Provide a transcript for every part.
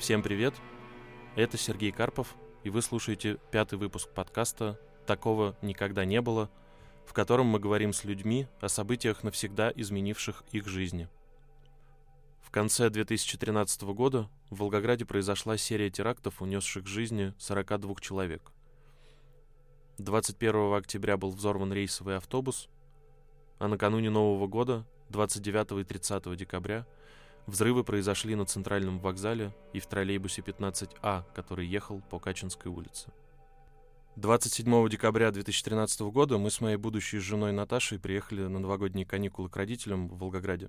Всем привет! Это Сергей Карпов, и вы слушаете пятый выпуск подкаста «Такого никогда не было», в котором мы говорим с людьми о событиях, навсегда изменивших их жизни. В конце 2013 года в Волгограде произошла серия терактов, унесших жизни 42 человек. 21 октября был взорван рейсовый автобус, а накануне Нового года, 29 и 30 декабря – Взрывы произошли на центральном вокзале и в троллейбусе 15А, который ехал по Качинской улице. 27 декабря 2013 года мы с моей будущей женой Наташей приехали на новогодние каникулы к родителям в Волгограде.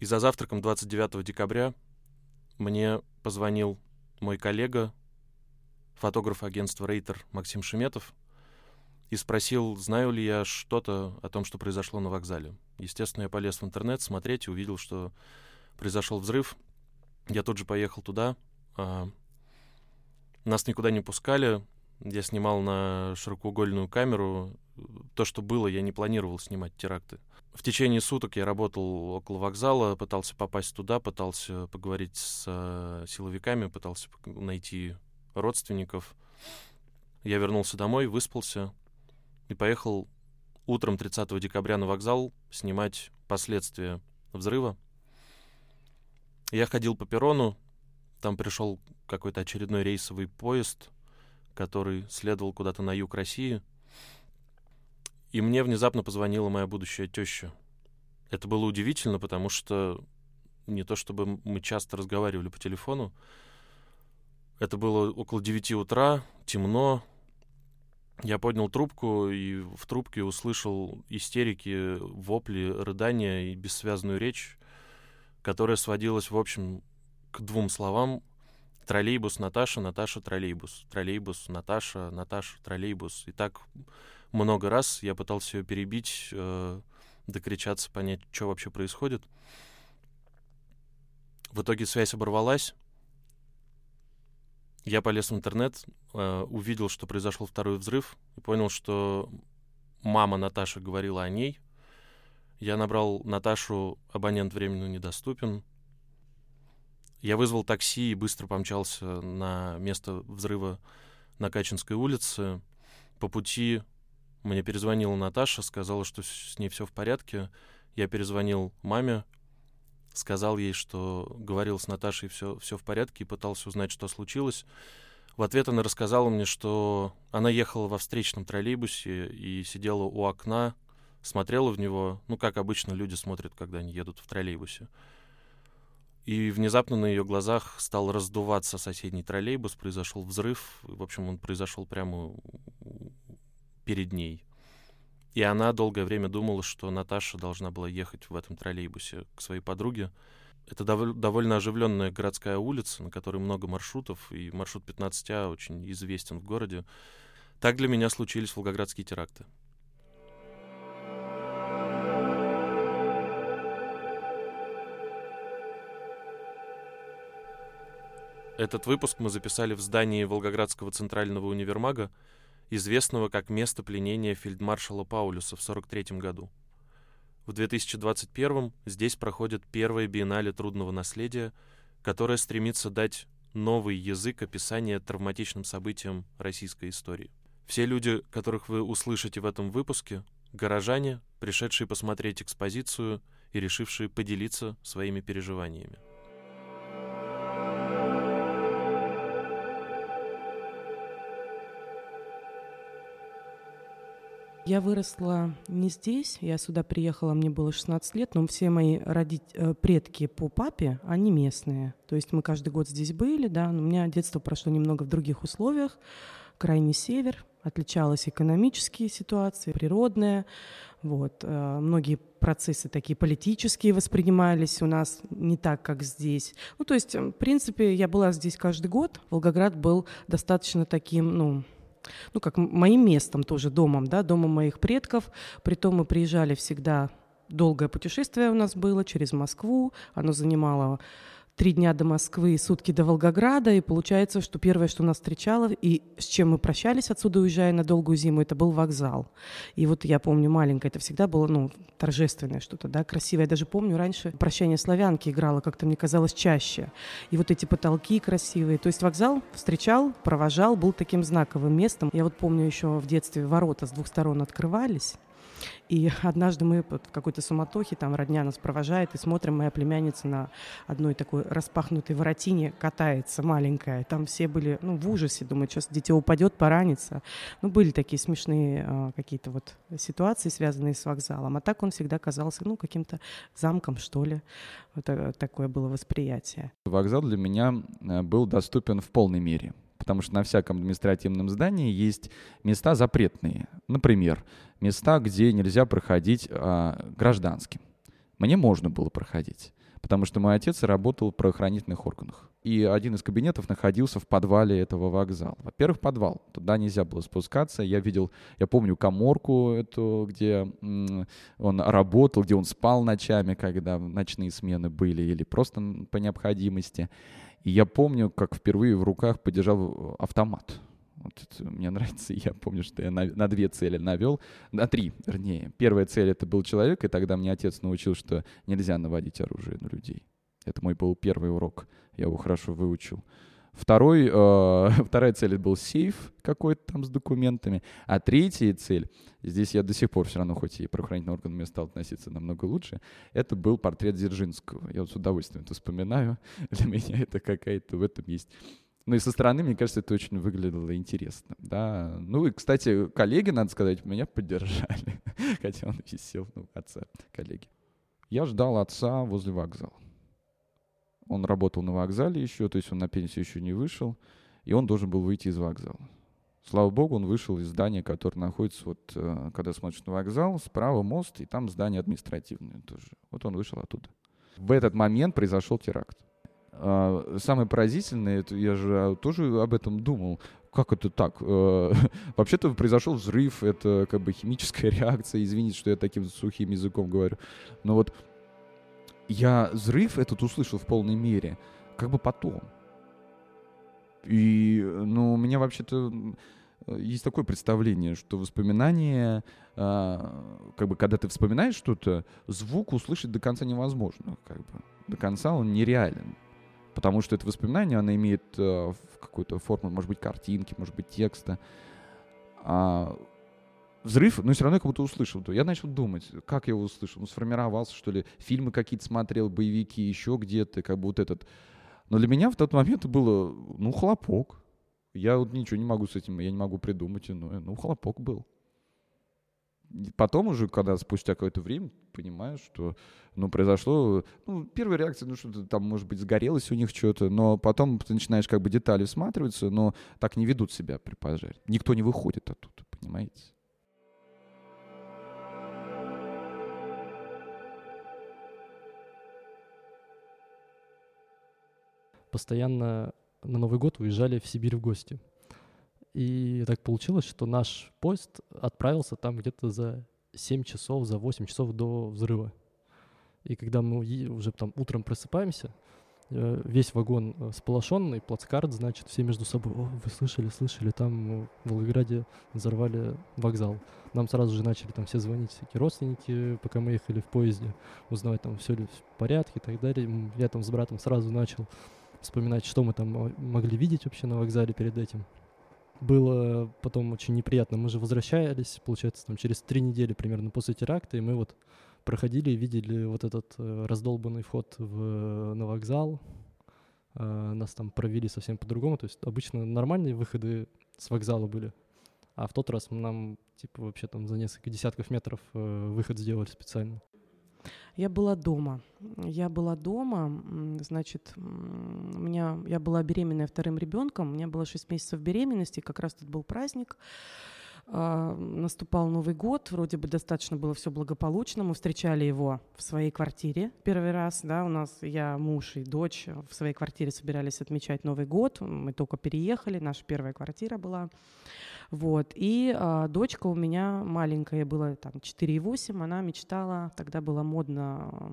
И за завтраком 29 декабря мне позвонил мой коллега, фотограф агентства «Рейтер» Максим Шеметов, и спросил, знаю ли я что-то о том, что произошло на вокзале. Естественно, я полез в интернет смотреть и увидел, что произошел взрыв. Я тут же поехал туда. А, нас никуда не пускали. Я снимал на широкоугольную камеру. То, что было, я не планировал снимать теракты. В течение суток я работал около вокзала, пытался попасть туда, пытался поговорить с э, силовиками, пытался найти родственников. Я вернулся домой, выспался, и поехал утром 30 декабря на вокзал снимать последствия взрыва. Я ходил по перрону, там пришел какой-то очередной рейсовый поезд, который следовал куда-то на юг России. И мне внезапно позвонила моя будущая теща. Это было удивительно, потому что не то чтобы мы часто разговаривали по телефону. Это было около 9 утра, темно, я поднял трубку и в трубке услышал истерики, вопли, рыдания и бессвязную речь, которая сводилась, в общем, к двум словам. Троллейбус, Наташа, Наташа, троллейбус. Троллейбус, Наташа, Наташа, троллейбус. И так много раз я пытался ее перебить, э, докричаться, понять, что вообще происходит. В итоге связь оборвалась. Я полез в интернет, э, увидел, что произошел второй взрыв, и понял, что мама Наташи говорила о ней. Я набрал Наташу, абонент временно недоступен. Я вызвал такси и быстро помчался на место взрыва на Качинской улице. По пути мне перезвонила Наташа, сказала, что с ней все в порядке. Я перезвонил маме, сказал ей, что говорил с Наташей, все, все в порядке, и пытался узнать, что случилось. В ответ она рассказала мне, что она ехала во встречном троллейбусе и сидела у окна, смотрела в него, ну, как обычно люди смотрят, когда они едут в троллейбусе. И внезапно на ее глазах стал раздуваться соседний троллейбус, произошел взрыв. В общем, он произошел прямо перед ней. И она долгое время думала, что Наташа должна была ехать в этом троллейбусе к своей подруге. Это дов- довольно оживленная городская улица, на которой много маршрутов, и маршрут 15А очень известен в городе. Так для меня случились волгоградские теракты. Этот выпуск мы записали в здании Волгоградского центрального универмага, известного как место пленения фельдмаршала Паулюса в 1943 году. В 2021 здесь проходит первое биеннале трудного наследия, которое стремится дать новый язык описания травматичным событиям российской истории. Все люди, которых вы услышите в этом выпуске, горожане, пришедшие посмотреть экспозицию и решившие поделиться своими переживаниями. Я выросла не здесь, я сюда приехала, мне было 16 лет, но все мои родить, э, предки по папе, они местные. То есть мы каждый год здесь были, да, но у меня детство прошло немного в других условиях. Крайний север, отличалась экономические ситуации, природная, вот. Э, многие процессы такие политические воспринимались у нас не так, как здесь. Ну, то есть, в принципе, я была здесь каждый год. Волгоград был достаточно таким, ну, ну, как моим местом тоже, домом, да, домом моих предков. Притом мы приезжали всегда, долгое путешествие у нас было через Москву, оно занимало три дня до Москвы и сутки до Волгограда, и получается, что первое, что нас встречало, и с чем мы прощались отсюда, уезжая на долгую зиму, это был вокзал. И вот я помню, маленькая, это всегда было, ну, торжественное что-то, да, красивое. Я даже помню, раньше «Прощание славянки» играла, как-то мне казалось чаще. И вот эти потолки красивые. То есть вокзал встречал, провожал, был таким знаковым местом. Я вот помню еще в детстве ворота с двух сторон открывались, и однажды мы в какой-то суматохе, там родня нас провожает, и смотрим, моя племянница на одной такой распахнутой воротине катается, маленькая. Там все были ну, в ужасе, думают, сейчас дитя упадет, поранится. Ну, были такие смешные э, какие-то вот ситуации, связанные с вокзалом. А так он всегда казался, ну, каким-то замком, что ли. Вот э, такое было восприятие. Вокзал для меня э, был доступен в полной мере потому что на всяком административном здании есть места запретные. Например, места, где нельзя проходить а, гражданским. Мне можно было проходить, потому что мой отец работал в правоохранительных органах. И один из кабинетов находился в подвале этого вокзала. Во-первых, подвал. Туда нельзя было спускаться. Я видел, я помню коморку эту, где он работал, где он спал ночами, когда ночные смены были, или просто по необходимости. Я помню, как впервые в руках подержал автомат. Вот это мне нравится. Я помню, что я на, на две цели навел. На три, вернее. Первая цель — это был человек, и тогда мне отец научил, что нельзя наводить оружие на людей. Это мой был первый урок. Я его хорошо выучил. Второй, э, вторая цель был сейф какой-то там с документами. А третья цель, здесь я до сих пор все равно, хоть и правоохранительным органам стал относиться намного лучше, это был портрет Дзержинского. Я вот с удовольствием это вспоминаю. Для меня это какая-то в этом есть ну и со стороны, мне кажется, это очень выглядело интересно, да. Ну и, кстати, коллеги, надо сказать, меня поддержали, хотя он висел, ну, отца, коллеги. Я ждал отца возле вокзала. Он работал на вокзале еще, то есть он на пенсию еще не вышел, и он должен был выйти из вокзала. Слава богу, он вышел из здания, которое находится, вот, э, когда смотришь на вокзал, справа мост, и там здание административное тоже. Вот он вышел оттуда. В этот момент произошел теракт. А, самое поразительное, я же тоже об этом думал, как это так? Э, вообще-то произошел взрыв, это как бы химическая реакция, извините, что я таким сухим языком говорю. Но вот я взрыв этот услышал в полной мере, как бы потом. И, ну, у меня вообще-то есть такое представление, что воспоминания, а, как бы, когда ты вспоминаешь что-то, звук услышать до конца невозможно, как бы. До конца он нереален. Потому что это воспоминание, оно имеет э, какую-то форму, может быть, картинки, может быть, текста. А взрыв, но все равно я как будто услышал. Я начал думать, как я его услышал. Ну, сформировался, что ли, фильмы какие-то смотрел, боевики, еще где-то, как бы вот этот. Но для меня в тот момент было, ну, хлопок. Я вот ничего не могу с этим, я не могу придумать, ну, ну хлопок был. Потом уже, когда спустя какое-то время понимаешь, что, ну, произошло, ну, первая реакция, ну, что-то там, может быть, сгорелось у них что-то, но потом ты начинаешь как бы детали всматриваться, но так не ведут себя при пожаре. Никто не выходит оттуда, понимаете? Постоянно на Новый год уезжали в Сибирь в гости. И так получилось, что наш поезд отправился там где-то за 7 часов, за 8 часов до взрыва. И когда мы уже там утром просыпаемся, э, весь вагон э, сполошенный, плацкарт, значит, все между собой, о, вы слышали, слышали, там в Волгограде взорвали вокзал. Нам сразу же начали там все звонить, всякие родственники, пока мы ехали в поезде, узнавать там, все ли в порядке и так далее. Я там с братом сразу начал вспоминать, что мы там могли видеть вообще на вокзале перед этим. Было потом очень неприятно. Мы же возвращались, получается, там через три недели примерно после теракта, и мы вот проходили и видели вот этот э, раздолбанный вход в, на вокзал. Э, нас там провели совсем по-другому. То есть обычно нормальные выходы с вокзала были. А в тот раз нам, типа, вообще там за несколько десятков метров э, выход сделали специально. Я была дома. Я была дома, значит, у меня, я была беременная вторым ребенком, у меня было 6 месяцев беременности, как раз тут был праздник. Uh, наступал Новый год, вроде бы достаточно было все благополучно. Мы встречали его в своей квартире первый раз, да, у нас я, муж и дочь в своей квартире собирались отмечать Новый год. Мы только переехали, наша первая квартира была. Вот. И а, дочка у меня маленькая, была там 4,8, она мечтала, тогда было модно,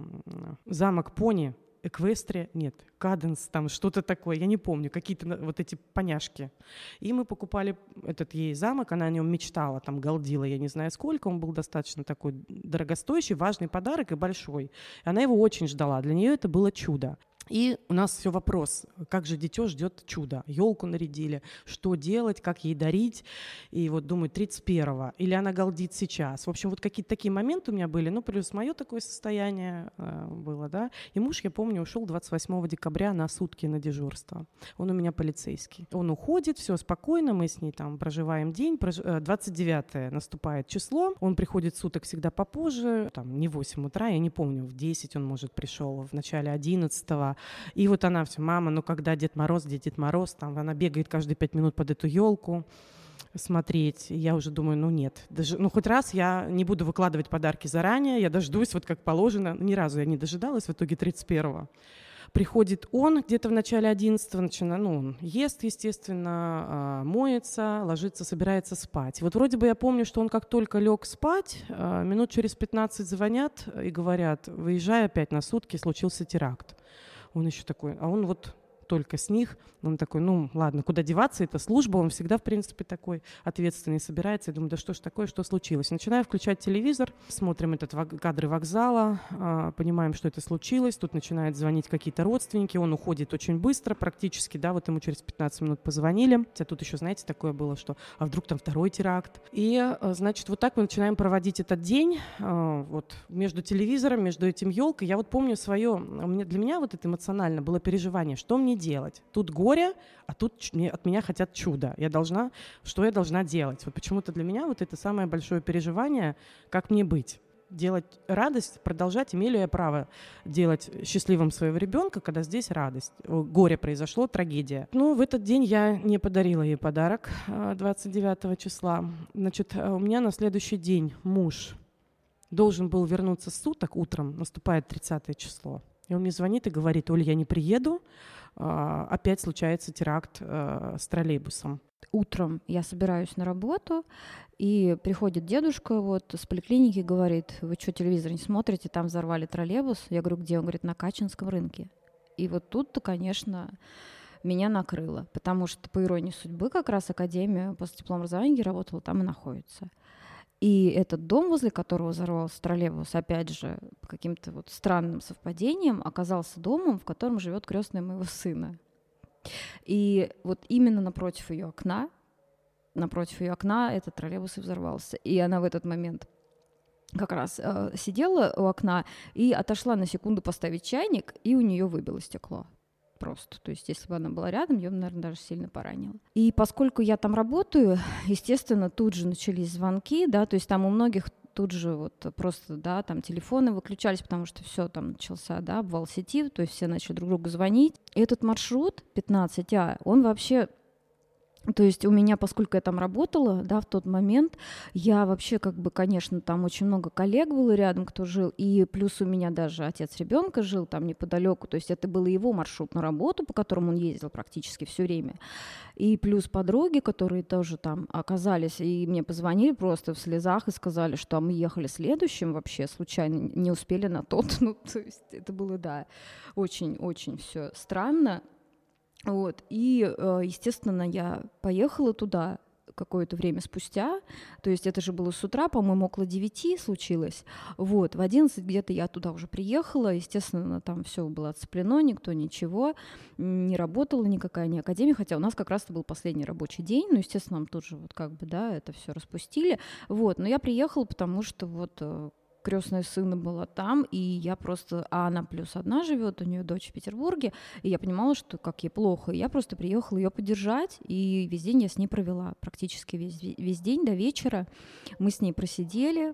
замок пони Эквестрия, нет, Каденс, там что-то такое, я не помню, какие-то вот эти поняшки. И мы покупали этот ей замок, она о нем мечтала, там галдила, я не знаю сколько, он был достаточно такой дорогостоящий, важный подарок и большой. Она его очень ждала, для нее это было чудо. И у нас все вопрос, как же дитё ждет чудо. Елку нарядили, что делать, как ей дарить. И вот думаю, 31-го. Или она галдит сейчас. В общем, вот какие-то такие моменты у меня были. Ну, плюс мое такое состояние э, было, да. И муж, я помню, ушел 28 декабря на сутки на дежурство. Он у меня полицейский. Он уходит, все спокойно, мы с ней там проживаем день. Прож... 29 э, наступает число. Он приходит суток всегда попозже, там не в 8 утра, я не помню, в 10 он, может, пришел, в начале 11 -го. И вот она все, мама, ну когда Дед Мороз, где Дед Мороз, там она бегает каждые пять минут под эту елку смотреть. Я уже думаю, ну нет, даже, ну хоть раз я не буду выкладывать подарки заранее, я дождусь вот как положено. Ни разу я не дожидалась, в итоге 31-го. Приходит он где-то в начале 11 начинает, ну, он ест, естественно, а, моется, ложится, собирается спать. Вот вроде бы я помню, что он как только лег спать, а, минут через 15 звонят и говорят, выезжай опять на сутки, случился теракт. Он еще такой, а он вот только с них. Он такой, ну ладно, куда деваться, это служба, он всегда, в принципе, такой ответственный, собирается. Я думаю, да что ж такое, что случилось? Начинаю включать телевизор, смотрим этот кадры вокзала, а, понимаем, что это случилось. Тут начинают звонить какие-то родственники, он уходит очень быстро, практически, да, вот ему через 15 минут позвонили. А тут еще, знаете, такое было, что, а вдруг там второй теракт? И, а, значит, вот так мы начинаем проводить этот день, а, вот между телевизором, между этим елкой. Я вот помню свое, для меня вот это эмоционально было переживание, что мне делать? Тут горе, а тут от меня хотят чуда. Я должна, что я должна делать? Вот почему-то для меня вот это самое большое переживание, как мне быть делать радость, продолжать, имею ли я право делать счастливым своего ребенка, когда здесь радость. Горе произошло, трагедия. Ну, в этот день я не подарила ей подарок 29 а, числа. Значит, а, у меня на следующий день муж должен был вернуться с суток утром, наступает 30 число. И он мне звонит и говорит, Оля, я не приеду, опять случается теракт э, с троллейбусом. Утром я собираюсь на работу, и приходит дедушка вот с поликлиники, говорит, вы что, телевизор не смотрите, там взорвали троллейбус. Я говорю, где? Он говорит, на Качинском рынке. И вот тут-то, конечно, меня накрыло, потому что, по иронии судьбы, как раз Академия после диплома образования работала там и находится. И этот дом, возле которого взорвался троллейбус, опять же, по каким-то вот странным совпадениям, оказался домом, в котором живет крестная моего сына. И вот именно напротив ее окна, напротив ее окна этот троллейбус и взорвался. И она в этот момент как раз э, сидела у окна и отошла на секунду поставить чайник, и у нее выбило стекло просто. То есть, если бы она была рядом, ее, наверное, даже сильно поранило. И поскольку я там работаю, естественно, тут же начались звонки, да, то есть там у многих тут же вот просто, да, там телефоны выключались, потому что все там начался, да, обвал сети, то есть все начали друг другу звонить. И этот маршрут 15А, он вообще то есть у меня, поскольку я там работала, да, в тот момент, я вообще, как бы, конечно, там очень много коллег было рядом, кто жил, и плюс у меня даже отец ребенка жил там неподалеку, то есть это был его маршрут на работу, по которому он ездил практически все время, и плюс подруги, которые тоже там оказались, и мне позвонили просто в слезах и сказали, что мы ехали следующим вообще, случайно не успели на тот, ну, то есть это было, да, очень-очень все странно, вот. И, э, естественно, я поехала туда какое-то время спустя, то есть это же было с утра, по-моему, около 9 случилось, вот, в 11 где-то я туда уже приехала, естественно, там все было отцеплено, никто ничего, не работала никакая не академия, хотя у нас как раз это был последний рабочий день, ну, естественно, нам тут же вот как бы, да, это все распустили, вот, но я приехала, потому что вот э, крестная сына была там, и я просто, а она плюс одна живет, у нее дочь в Петербурге, и я понимала, что как ей плохо, и я просто приехала ее поддержать, и весь день я с ней провела, практически весь, весь день до вечера. Мы с ней просидели,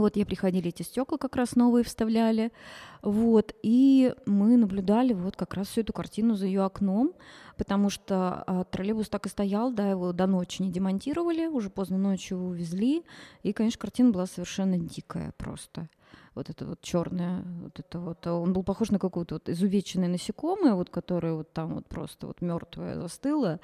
вот ей приходили эти стекла как раз новые вставляли, вот, и мы наблюдали вот как раз всю эту картину за ее окном, потому что а, троллейбус так и стоял, да, его до ночи не демонтировали, уже поздно ночью его увезли, и, конечно, картина была совершенно дикая просто. Вот это вот черное, вот это вот, он был похож на какую-то вот изувеченное насекомое, вот которое вот там вот просто вот мертвое застыло.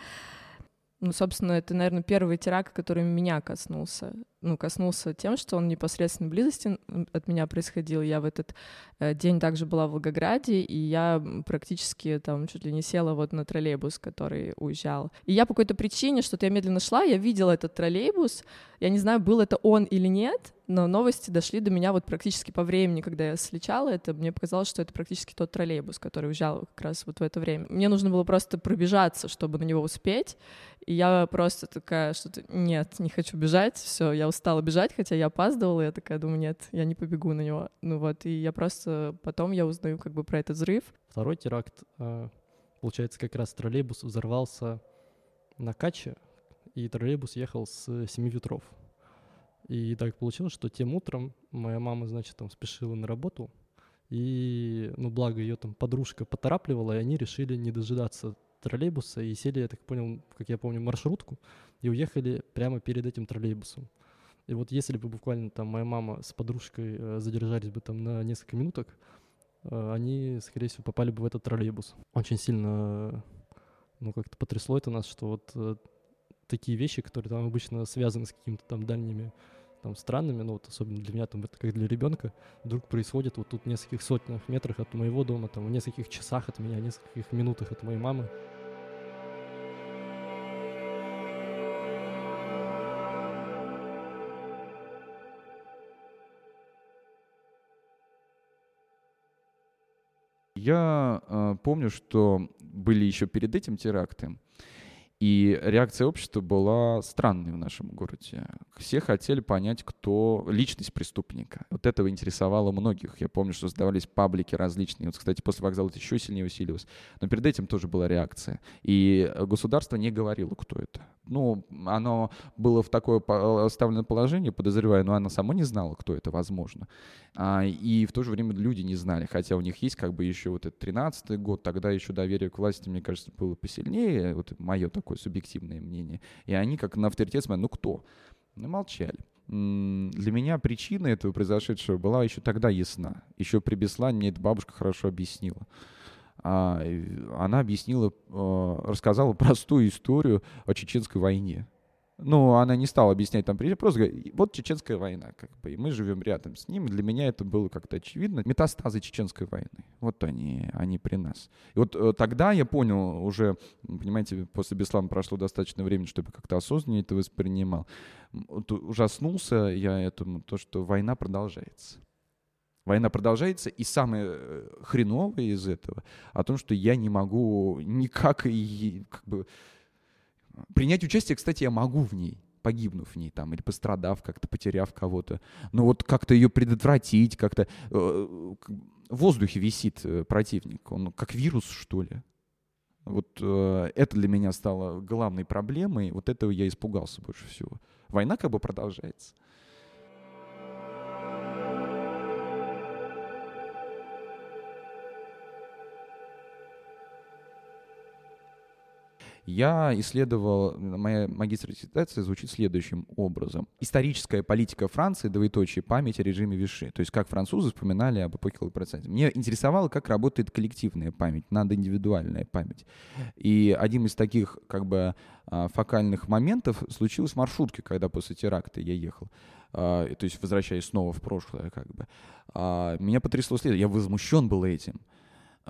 Ну, собственно, это, наверное, первый теракт, который меня коснулся. Ну, коснулся тем, что он непосредственно близости от меня происходил. Я в этот э, день также была в Волгограде, и я практически там чуть ли не села вот на троллейбус, который уезжал. И я по какой-то причине, что-то я медленно шла, я видела этот троллейбус. Я не знаю, был это он или нет, но новости дошли до меня вот практически по времени, когда я сличала это. Мне показалось, что это практически тот троллейбус, который уезжал как раз вот в это время. Мне нужно было просто пробежаться, чтобы на него успеть. И я просто такая, что-то, нет, не хочу бежать, все, я устала бежать, хотя я опаздывала, я такая думаю, нет, я не побегу на него. Ну вот, и я просто, потом я узнаю как бы про этот взрыв. Второй теракт, а, получается, как раз троллейбус взорвался на Каче, и троллейбус ехал с семи ветров. И так получилось, что тем утром моя мама, значит, там спешила на работу, и, ну, благо ее там подружка поторапливала, и они решили не дожидаться троллейбуса и сели, я так понял, как я помню, маршрутку и уехали прямо перед этим троллейбусом. И вот если бы буквально там моя мама с подружкой э, задержались бы там на несколько минуток, э, они, скорее всего, попали бы в этот троллейбус. Очень сильно, ну, как-то потрясло это нас, что вот э, такие вещи, которые там обычно связаны с какими-то там дальними там странными, но вот особенно для меня, там, это как для ребенка, вдруг происходит вот тут в нескольких сотнях метрах от моего дома, там, в нескольких часах от меня, в нескольких минутах от моей мамы. Я э, помню, что были еще перед этим теракты. И реакция общества была странной в нашем городе. Все хотели понять, кто личность преступника. Вот этого интересовало многих. Я помню, что создавались паблики различные. Вот, кстати, после вокзала это еще сильнее усилилось. Но перед этим тоже была реакция. И государство не говорило, кто это. Ну, оно было в такое оставленное положение, подозреваю, но оно само не знало, кто это, возможно. А, и в то же время люди не знали, хотя у них есть как бы еще вот этот 13-й год, тогда еще доверие к власти, мне кажется, было посильнее, вот мое такое субъективное мнение. И они как на авторитет смотрят, ну кто? Ну, молчали. Для меня причина этого произошедшего была еще тогда ясна. Еще при Беслане мне эта бабушка хорошо объяснила. А, она объяснила, а, рассказала простую историю о чеченской войне. Ну, она не стала объяснять там причину, просто говорит, вот чеченская война, как бы, и мы живем рядом с ним. Для меня это было как-то очевидно. Метастазы чеченской войны. Вот они, они при нас. И вот э, тогда я понял уже, понимаете, после Беслана прошло достаточно времени, чтобы как-то осознаннее это воспринимал. Вот ужаснулся я этому, то, что война продолжается. Война продолжается, и самое э, хреновое из этого о том, что я не могу никак и как бы Принять участие, кстати, я могу в ней, погибнув в ней там, или пострадав как-то, потеряв кого-то. Но вот как-то ее предотвратить, как-то... Э, в воздухе висит э, противник, он как вирус, что ли. Вот э, это для меня стало главной проблемой, вот этого я испугался больше всего. Война как бы продолжается. Я исследовал, моя магистрская диссертация звучит следующим образом. Историческая политика Франции, двоеточие, память о режиме Виши. То есть как французы вспоминали об эпохе Лапроценти. Мне интересовало, как работает коллективная память, надо индивидуальная память. И один из таких как бы а, фокальных моментов случилось в маршрутке, когда после теракта я ехал. А, то есть возвращаясь снова в прошлое как бы. А, меня потрясло следующее. Я возмущен был этим.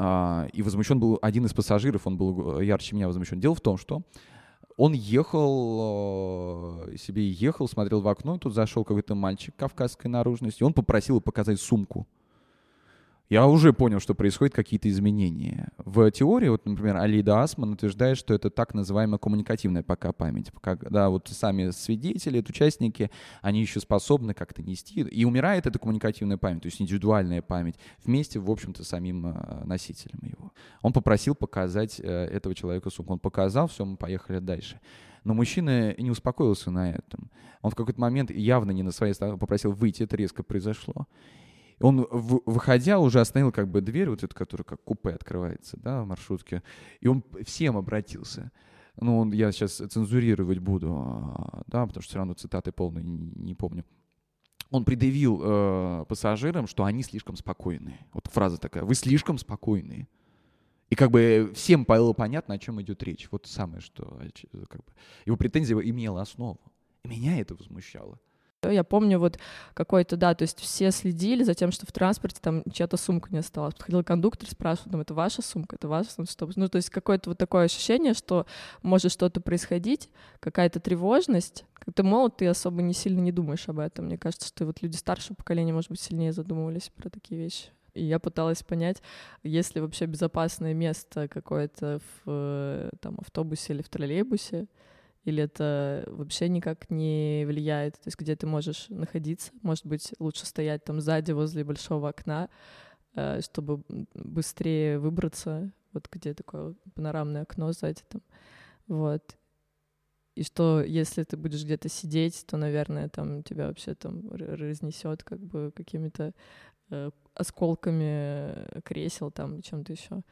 А, и возмущен был один из пассажиров, он был ярче меня возмущен. Дело в том, что он ехал, э, себе ехал, смотрел в окно, и тут зашел какой-то мальчик кавказской наружности, он попросил показать сумку я уже понял, что происходят какие-то изменения. В теории, вот, например, Алида Асман утверждает, что это так называемая коммуникативная пока память. Когда вот сами свидетели, участники, они еще способны как-то нести. И умирает эта коммуникативная память, то есть индивидуальная память, вместе, в общем-то, самим э, носителем его. Он попросил показать э, этого человека сумку. Он показал, все, мы поехали дальше. Но мужчина не успокоился на этом. Он в какой-то момент явно не на своей стороне попросил выйти, это резко произошло. Он, выходя, уже остановил как бы дверь, вот эту, которая как купе открывается, да, в маршрутке, и он всем обратился. Ну, он, я сейчас цензурировать буду, а, да, потому что все равно цитаты полные не, не помню. Он предъявил э, пассажирам, что они слишком спокойные. Вот фраза такая, вы слишком спокойные. И как бы всем было понятно, о чем идет речь. Вот самое, что как бы, его претензия имела основу. И меня это возмущало. Я помню вот какой-то, да, то есть все следили за тем, что в транспорте там чья-то сумка не осталась. Подходил кондуктор, спрашивал, там, это ваша сумка, это ваша сумка, что... Ну, то есть какое-то вот такое ощущение, что может что-то происходить, какая-то тревожность. Как ты молод, ты особо не сильно не думаешь об этом. Мне кажется, что вот люди старшего поколения, может быть, сильнее задумывались про такие вещи. И я пыталась понять, есть ли вообще безопасное место какое-то в э, там, автобусе или в троллейбусе, или это вообще никак не влияет, то есть где ты можешь находиться, может быть, лучше стоять там сзади возле большого окна, э, чтобы быстрее выбраться, вот где такое панорамное окно сзади там, вот. И что, если ты будешь где-то сидеть, то, наверное, там тебя вообще там разнесет как бы какими-то э, осколками кресел там, чем-то еще.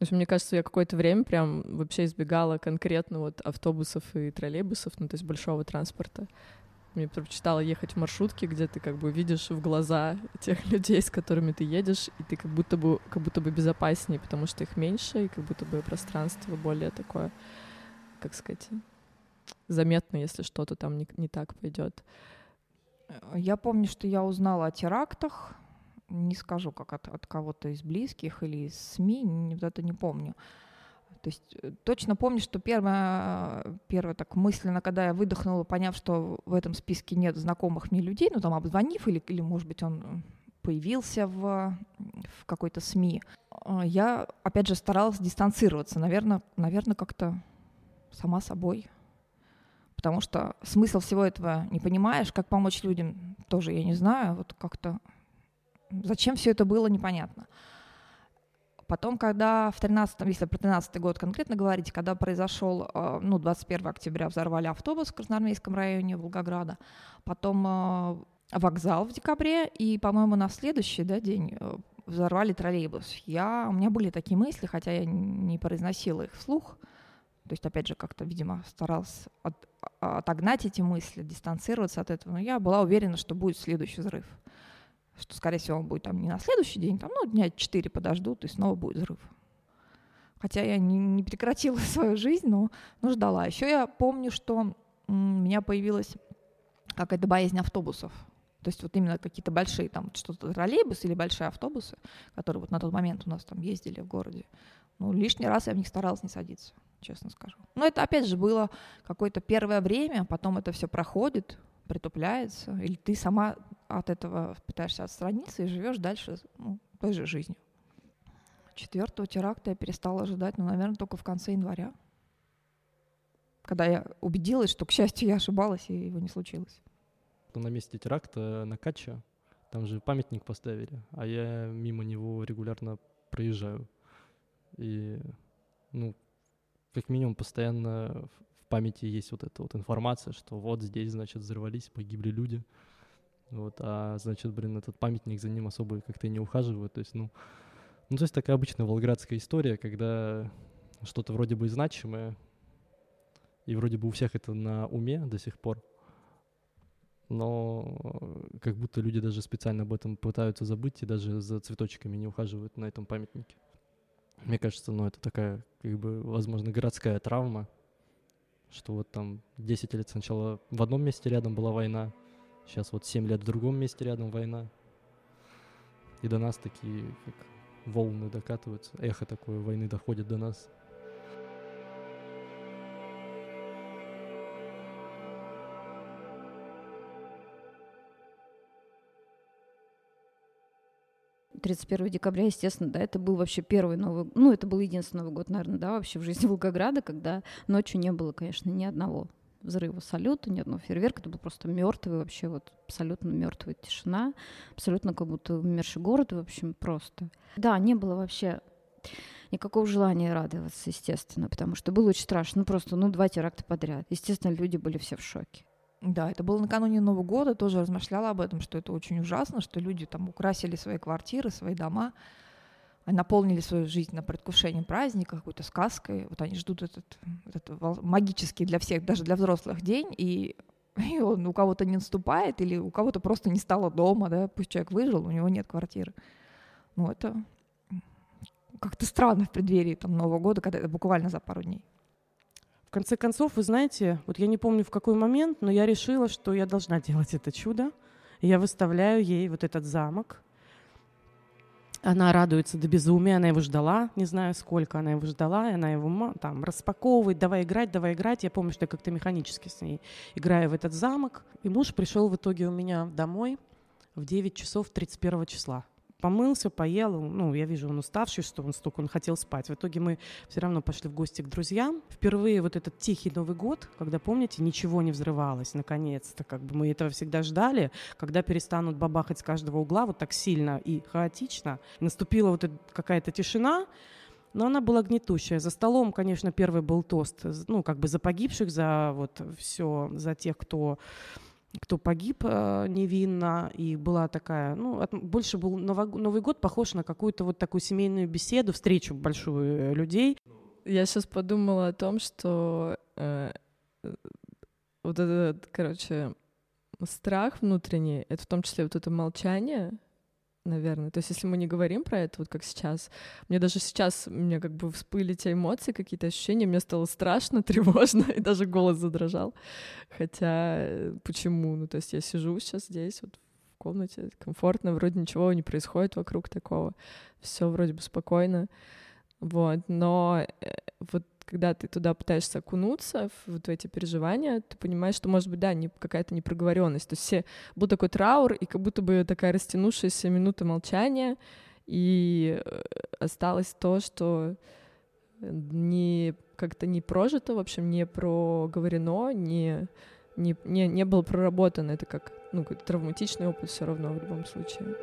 В общем, мне кажется, я какое-то время прям вообще избегала конкретно вот автобусов и троллейбусов, ну, то есть большого транспорта. Мне предпочитала ехать в маршрутке, где ты как бы видишь в глаза тех людей, с которыми ты едешь, и ты как будто бы, как будто бы безопаснее, потому что их меньше, и как будто бы пространство более такое, как сказать, заметно, если что-то там не, не так пойдет. Я помню, что я узнала о терактах не скажу, как от, от кого-то из близких или из СМИ, вот это не помню. То есть э, точно помню, что первое, первое так мысленно, когда я выдохнула, поняв, что в этом списке нет знакомых мне людей, ну там обзвонив, или, или может быть он появился в, в какой-то СМИ, э, я опять же старалась дистанцироваться, наверное, наверное как-то сама собой. Потому что смысл всего этого не понимаешь, как помочь людям, тоже я не знаю, вот как-то Зачем все это было, непонятно. Потом, когда в 13 если про 13 год конкретно говорить, когда произошел, э, ну, 21 октября взорвали автобус в Красноармейском районе Волгограда, потом э, вокзал в декабре, и, по-моему, на следующий да, день э, взорвали троллейбус. Я, у меня были такие мысли, хотя я не произносила их вслух, то есть, опять же, как-то, видимо, старалась от, отогнать эти мысли, дистанцироваться от этого, но я была уверена, что будет следующий взрыв что, скорее всего, он будет там не на следующий день, там, ну, дня четыре подождут, и снова будет взрыв. Хотя я не, не прекратила свою жизнь, но, но ждала. Еще я помню, что у меня появилась какая-то боязнь автобусов. То есть вот именно какие-то большие там что-то троллейбусы или большие автобусы, которые вот на тот момент у нас там ездили в городе. Ну, лишний раз я в них старалась не садиться, честно скажу. Но это, опять же, было какое-то первое время, потом это все проходит, притупляется, или ты сама от этого пытаешься отстраниться и живешь дальше ну, той же жизнью. Четвертого теракта я перестала ожидать, ну, наверное, только в конце января, когда я убедилась, что, к счастью, я ошибалась, и его не случилось. На месте теракта на Кача, там же памятник поставили, а я мимо него регулярно проезжаю. И, ну, как минимум, постоянно памяти есть вот эта вот информация, что вот здесь, значит, взорвались, погибли люди. Вот, а значит, блин, этот памятник за ним особо как-то не ухаживают. То есть, ну, ну, то есть такая обычная волгоградская история, когда что-то вроде бы значимое, и вроде бы у всех это на уме до сих пор, но как будто люди даже специально об этом пытаются забыть и даже за цветочками не ухаживают на этом памятнике. Мне кажется, ну, это такая, как бы, возможно, городская травма, что вот там 10 лет сначала в одном месте рядом была война, сейчас вот 7 лет в другом месте рядом война. И до нас такие, как волны докатываются, эхо такое войны доходит до нас. 31 декабря, естественно, да, это был вообще первый Новый, ну, это был единственный Новый год, наверное, да, вообще в жизни Волгограда, когда ночью не было, конечно, ни одного взрыва салюта, ни одного фейерверка, это был просто мертвый вообще, вот абсолютно мертвая тишина, абсолютно как будто умерший город, в общем, просто. Да, не было вообще никакого желания радоваться, естественно, потому что было очень страшно, ну просто, ну, два теракта подряд. Естественно, люди были все в шоке. Да, это было накануне Нового года, тоже размышляла об этом, что это очень ужасно, что люди там украсили свои квартиры, свои дома, наполнили свою жизнь на предвкушение праздника, какой-то сказкой. Вот они ждут этот, этот магический для всех, даже для взрослых день, и, и он у кого-то не наступает, или у кого-то просто не стало дома, да, пусть человек выжил, у него нет квартиры. Ну, это как-то странно в преддверии там, Нового года, когда это буквально за пару дней. В конце концов, вы знаете, вот я не помню в какой момент, но я решила, что я должна делать это чудо. И я выставляю ей вот этот замок. Она радуется до безумия, она его ждала, не знаю сколько она его ждала, и она его там распаковывает, давай играть, давай играть. Я помню, что я как-то механически с ней играю в этот замок. И муж пришел в итоге у меня домой в 9 часов 31 числа помылся, поел. Ну, я вижу, он уставший, что он столько, он хотел спать. В итоге мы все равно пошли в гости к друзьям. Впервые вот этот тихий Новый год, когда, помните, ничего не взрывалось, наконец-то. Как бы мы этого всегда ждали, когда перестанут бабахать с каждого угла вот так сильно и хаотично. Наступила вот какая-то тишина, но она была гнетущая. За столом, конечно, первый был тост, ну, как бы за погибших, за вот все, за тех, кто кто погиб э, невинно, и была такая, ну, больше был Новый, год похож на какую-то вот такую семейную беседу, встречу большую э, людей. Я сейчас подумала о том, что э, вот этот, короче, страх внутренний, это в том числе вот это молчание, наверное. То есть если мы не говорим про это, вот как сейчас, мне даже сейчас, меня как бы всплыли те эмоции, какие-то ощущения, мне стало страшно, тревожно, и даже голос задрожал. Хотя э, почему? Ну, то есть я сижу сейчас здесь, вот в комнате, комфортно, вроде ничего не происходит вокруг такого, все вроде бы спокойно. Вот, но э, вот когда ты туда пытаешься окунуться, в вот эти переживания, ты понимаешь, что, может быть, да, не, какая-то непроговоренность. То есть все, был такой траур, и как будто бы такая растянувшаяся минута молчания, и э, осталось то, что не как-то не прожито, в общем, не проговорено, не, не, не, не было проработано. Это как ну, травматичный опыт все равно в любом случае.